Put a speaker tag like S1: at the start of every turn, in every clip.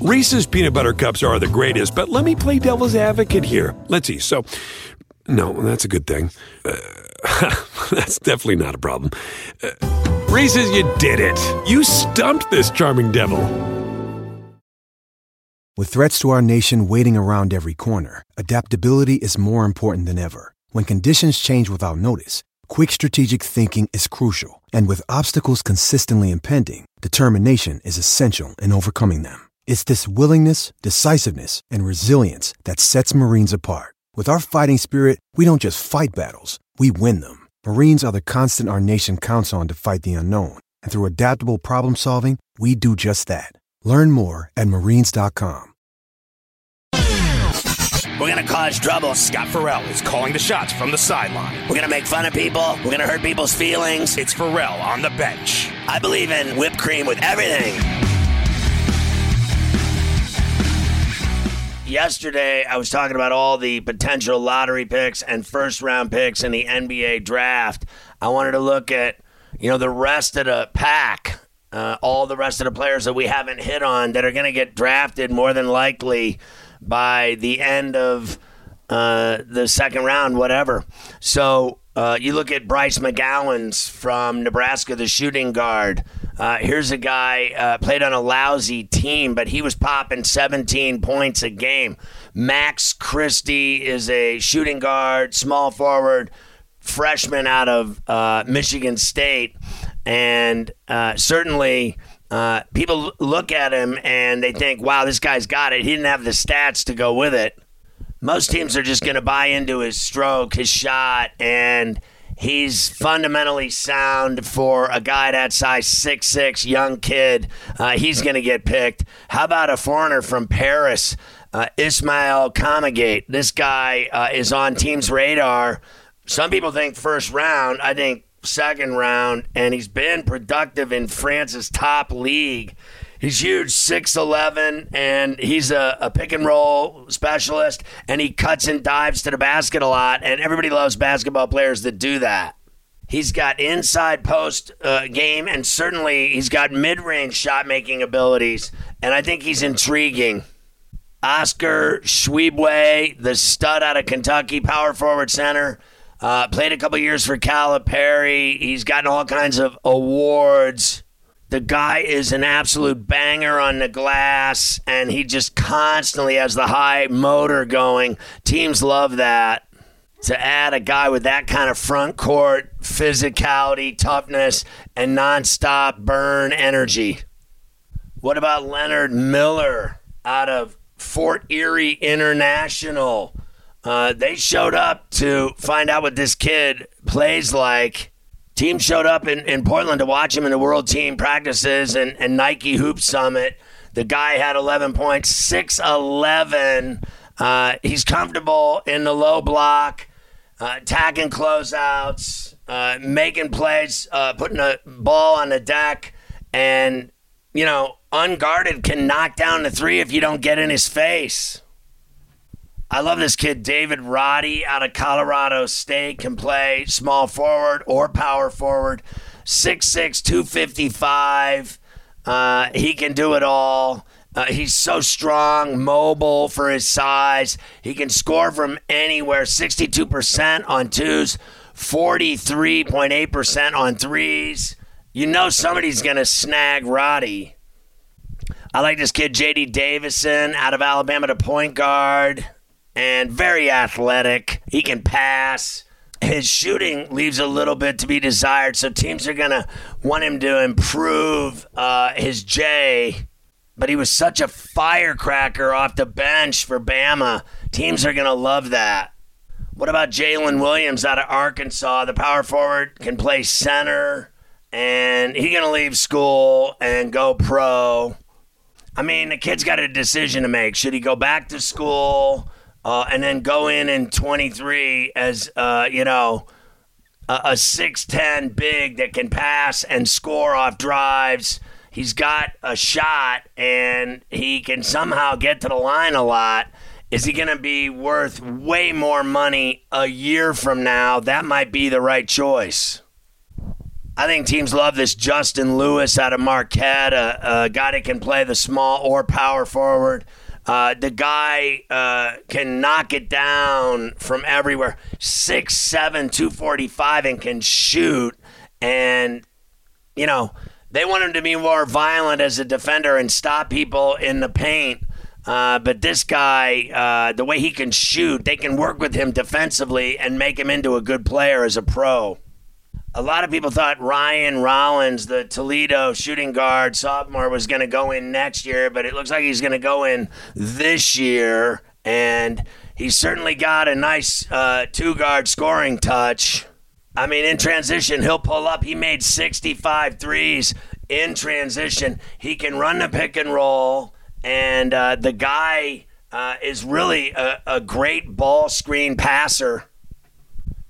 S1: Reese's peanut butter cups are the greatest, but let me play devil's advocate here. Let's see. So, no, that's a good thing. Uh, that's definitely not a problem. Uh, Reese's, you did it. You stumped this charming devil.
S2: With threats to our nation waiting around every corner, adaptability is more important than ever. When conditions change without notice, quick strategic thinking is crucial. And with obstacles consistently impending, determination is essential in overcoming them. It's this willingness, decisiveness, and resilience that sets Marines apart. With our fighting spirit, we don't just fight battles, we win them. Marines are the constant our nation counts on to fight the unknown. And through adaptable problem solving, we do just that. Learn more at marines.com.
S3: We're gonna cause trouble.
S4: Scott Ferrall is calling the shots from the sideline.
S3: We're gonna make fun of people. We're gonna hurt people's feelings.
S4: It's Ferrall on the bench.
S3: I believe in whipped cream with everything. Yesterday, I was talking about all the potential lottery picks and first round picks in the NBA draft. I wanted to look at, you know, the rest of the pack, uh, all the rest of the players that we haven't hit on that are going to get drafted more than likely by the end of uh, the second round, whatever. So uh, you look at Bryce McGowens from Nebraska, the shooting guard. Uh, here's a guy uh, played on a lousy team, but he was popping 17 points a game. Max Christie is a shooting guard, small forward, freshman out of uh, Michigan State, and uh, certainly. Uh, people look at him and they think, wow, this guy's got it. He didn't have the stats to go with it. Most teams are just going to buy into his stroke, his shot, and He's fundamentally sound for a guy that size, six six, young kid. Uh, he's going to get picked. How about a foreigner from Paris, uh, Ismail Kamagate? This guy uh, is on team's radar. Some people think first round. I think second round, and he's been productive in France's top league. He's huge, 6'11, and he's a, a, pick and roll specialist, and he cuts and dives to the basket a lot, and everybody loves basketball players that do that. He's got inside post uh, game, and certainly he's got mid range shot making abilities, and I think he's intriguing. Oscar Tshiebwe, the stud out of Kentucky, power forward center, uh, played a couple years for Calipari. He's gotten all kinds of awards the guy is an absolute banger on the glass, and he just constantly has the high motor going. Teams love that. To add a guy with that kind of front court physicality, toughness, and nonstop burn energy. What about Leonard Miller out of Fort Erie International? Uh, they showed up to find out what this kid plays like Team showed up in, in Portland to watch him in the World Team practices and, and Nike Hoop Summit. The guy had 11 points, 6'11. Uh, he's comfortable in the low block, uh, attacking closeouts, uh, making plays, uh, putting a ball on the deck, and, you know, unguarded can knock down the three if you don't get in his face. I love this kid, David Roddy, out of Colorado State, can play small forward or power forward. 6'6, 255. Uh, he can do it all. Uh, he's so strong, mobile for his size. He can score from anywhere 62% on twos, 43.8% on threes. You know somebody's going to snag Roddy. I like this kid, JD Davison, out of Alabama, to point guard and very athletic. He can pass. His shooting leaves a little bit to be desired, so teams are going to want him to improve uh, his J. But he was such a firecracker off the bench for Bama. Teams are going to love that. What about Jaylin Williams out of Arkansas? The power forward can play center, and he's going to leave school and go pro. I mean, the kid's got a decision to make. Should he go back to school? Uh, and then go in in 23 as uh, you know a, a 6'10 big that can pass and score off drives. He's got a shot and he can somehow get to the line a lot. Is he going to be worth way more money a year from now? That might be the right choice. I think teams love this Justin Lewis out of Marquette, a, a guy that can play the small or power forward. Uh, the guy uh, can knock it down from everywhere. 6'7, 245, and can shoot. And, you know, they want him to be more violent as a defender and stop people in the paint. Uh, but this guy, uh, the way he can shoot, they can work with him defensively and make him into a good player as a pro. A lot of people thought Ryan Rollins, the Toledo shooting guard sophomore, was going to go in next year, but it looks like he's going to go in this year. And he's certainly got a nice uh, two guard scoring touch. I mean, in transition, he'll pull up. He made 65 threes in transition. He can run the pick and roll and uh, the guy uh, is really a, a, great ball screen passer.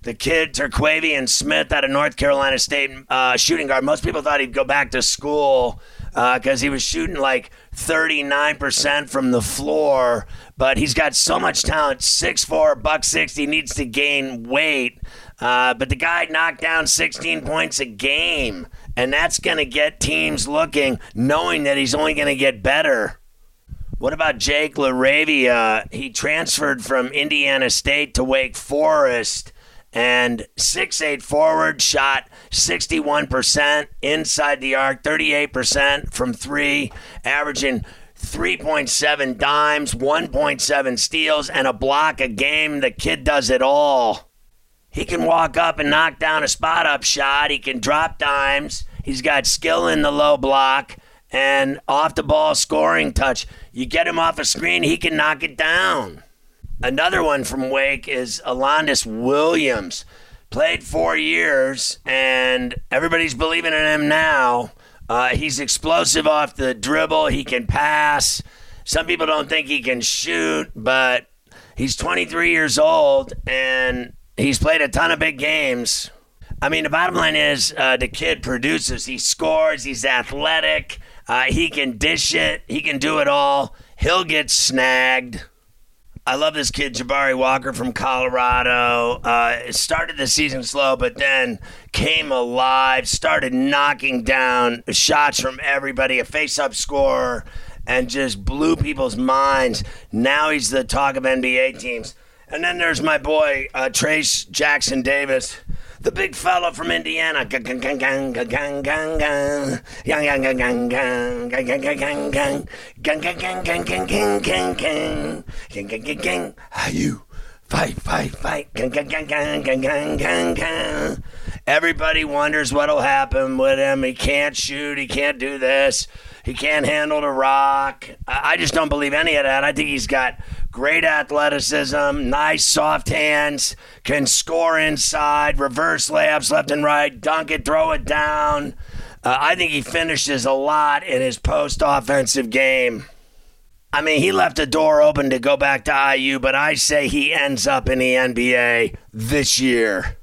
S3: The kid Terquavion Smith out of North Carolina State uh, shooting guard. Most people thought he'd go back to school because uh, he was shooting like 39% from the floor, but he's got so much talent. 6'4", buck 60, needs to gain weight. Uh, but the guy knocked down 16 points a game, and that's going to get teams looking, knowing that he's only going to get better. What about Jake LaRavia? He transferred from Indiana State to Wake Forest and six-eight forward, shot 61% inside the arc, 38% from three, averaging 3.7 dimes, 1.7 steals, and a block a game. The kid does it all. He can walk up and knock down a spot up shot. He can drop dimes. He's got skill in the low block and off the ball scoring touch. You get him off a screen, he can knock it down. Another one from Wake is Alondes Williams. Played four years, and everybody's believing in him now. Uh, he's explosive off the dribble. He can pass. Some people don't think he can shoot, but he's 23 years old, and he's played a ton of big games. I mean, the bottom line is uh, the kid produces. He scores. He's athletic. Uh, he can dish it. He can do it all. He'll get snagged. I love this kid, Jabari Walker from Colorado. Uh, started the season slow, but then came alive, started knocking down shots from everybody, a face up scorer, and just blew people's minds. Now he's the talk of NBA teams. And then there's my boy, uh, Trayce Jackson Davis the big fella from Indiana. You fight, fight, fight. Everybody wonders what'll happen with him. He can't shoot. He can't do this. He can't handle the rock. I just don't believe any of that. I think he's got great athleticism, nice soft hands, can score inside, reverse layups left and right, dunk it, throw it down. Uh, I think he finishes a lot in his post offensive game. I mean, he left a door open to go back to IU, but I say he ends up in the NBA this year.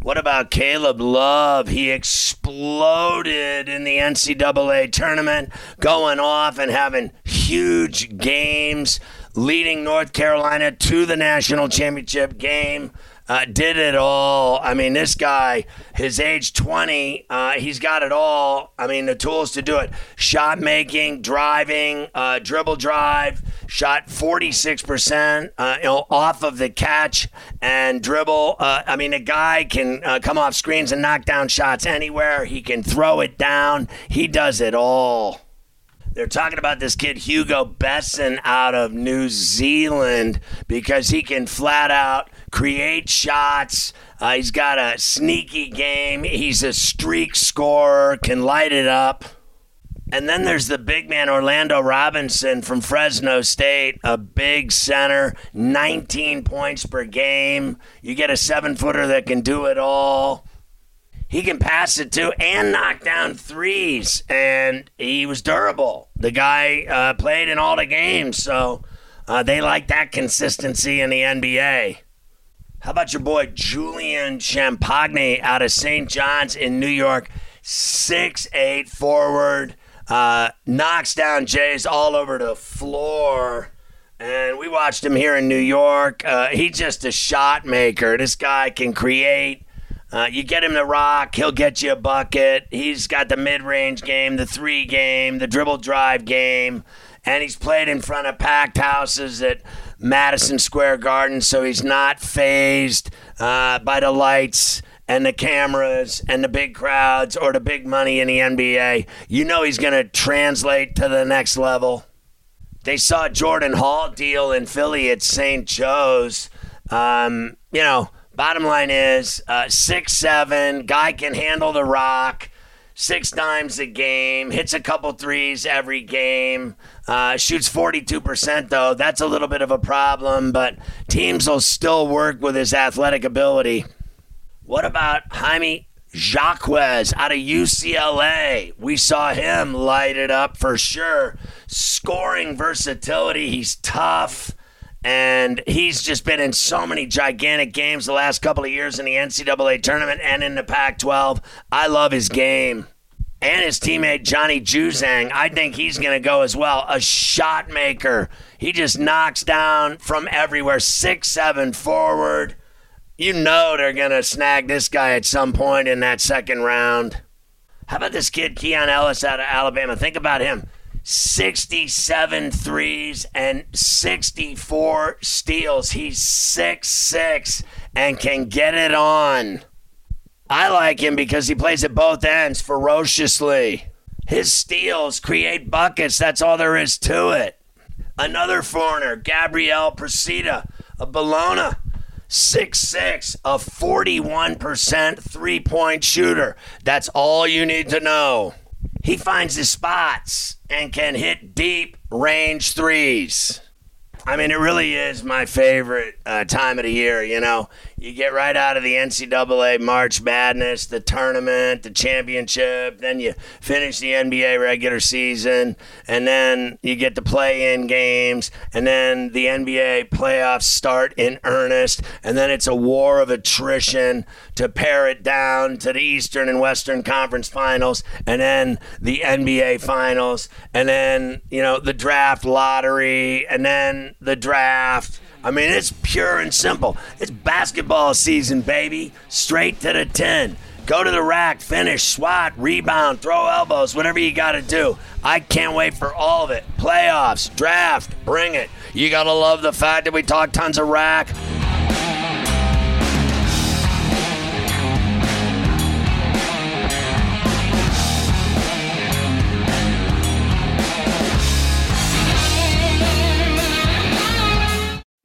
S3: What about Caleb Love? He exploded in the NCAA tournament, going off and having huge games leading North Carolina to the national championship game. Uh, did it all. I mean, this guy, his age 20, uh, he's got it all. I mean, the tools to do it shot making, driving, uh, dribble drive, shot 46% uh, you know, off of the catch and dribble. Uh, I mean, a guy can uh, come off screens and knock down shots anywhere. He can throw it down. He does it all. They're talking about this kid Hugo Besson out of New Zealand because he can flat out create shots. Uh, he's got a sneaky game. He's a streak scorer, can light it up. And then there's the big man Orlando Robinson from Fresno State, a big center, 19 points per game. You get a seven footer that can do it all. He can pass it too and knock down threes, and he was durable. The guy uh, played in all the games, so uh, they like that consistency in the NBA. How about your boy Julian Champagnie out of St. John's in New York? Six eight forward, uh, knocks down Jays all over the floor. And we watched him here in New York. Uh, he's just a shot maker. This guy can create. Uh, you get him the rock, he'll get you a bucket. He's got the mid range game, the three game, the dribble drive game, and he's played in front of packed houses at Madison Square Garden, so he's not phased uh, by the lights and the cameras and the big crowds or the big money in the NBA. You know he's going to translate to the next level. They saw Jordan Hall deal in Philly at St. Joe's. Um, you know, bottom line is uh, six seven guy can handle the rock six times a game, hits a couple threes every game, uh, shoots 42%, though. That's a little bit of a problem, but teams will still work with his athletic ability. What about Jaime Jaquez out of UCLA? We saw him light it up for sure. Scoring versatility, he's tough. And he's just been in so many gigantic games the last couple of years in the NCAA tournament and in the Pac 12. I love his game. And his teammate Johnny Juzang, I think he's going to go as well. A shot maker. He just knocks down from everywhere. Six, seven forward. You know they're going to snag this guy at some point in that second round. How about this kid, Keon Ellis out of Alabama? Think about him. 67 threes and 64 steals. He's six six and can get it on. I like him because he plays at both ends ferociously. His steals create buckets. That's all there is to it. Another foreigner, Gabriel Procida of Bologna. 6'6, a 41% three point shooter. That's all you need to know. He finds his spots and can hit deep range threes. I mean, it really is my favorite uh, time of the year. You know, you get right out of the NCAA March Madness, the tournament, the championship, then you finish the NBA regular season, and then you get to play in games, and then the NBA playoffs start in earnest, and then it's a war of attrition to pare it down to the Eastern and Western Conference finals, and then the NBA finals, and then, you know, the draft lottery, and then the draft. I mean, it's pure and simple. It's basketball season, baby. Straight to the 10. Go to the rack, finish, swat, rebound, throw elbows, whatever you got to do. I can't wait for all of it. Playoffs, draft, bring it. You got to love the fact that we talk tons of rack.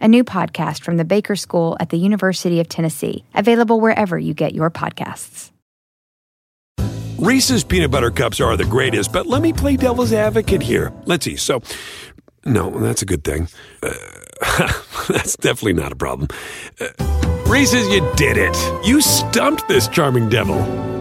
S5: a new podcast from the Baker School at the University of Tennessee, available wherever you get your podcasts.
S1: Reese's peanut butter cups are the greatest, but let me play devil's advocate here. Let's see. So, no, that's a good thing. Uh, that's definitely not a problem. Uh, Reese's, you did it. You stumped this charming devil.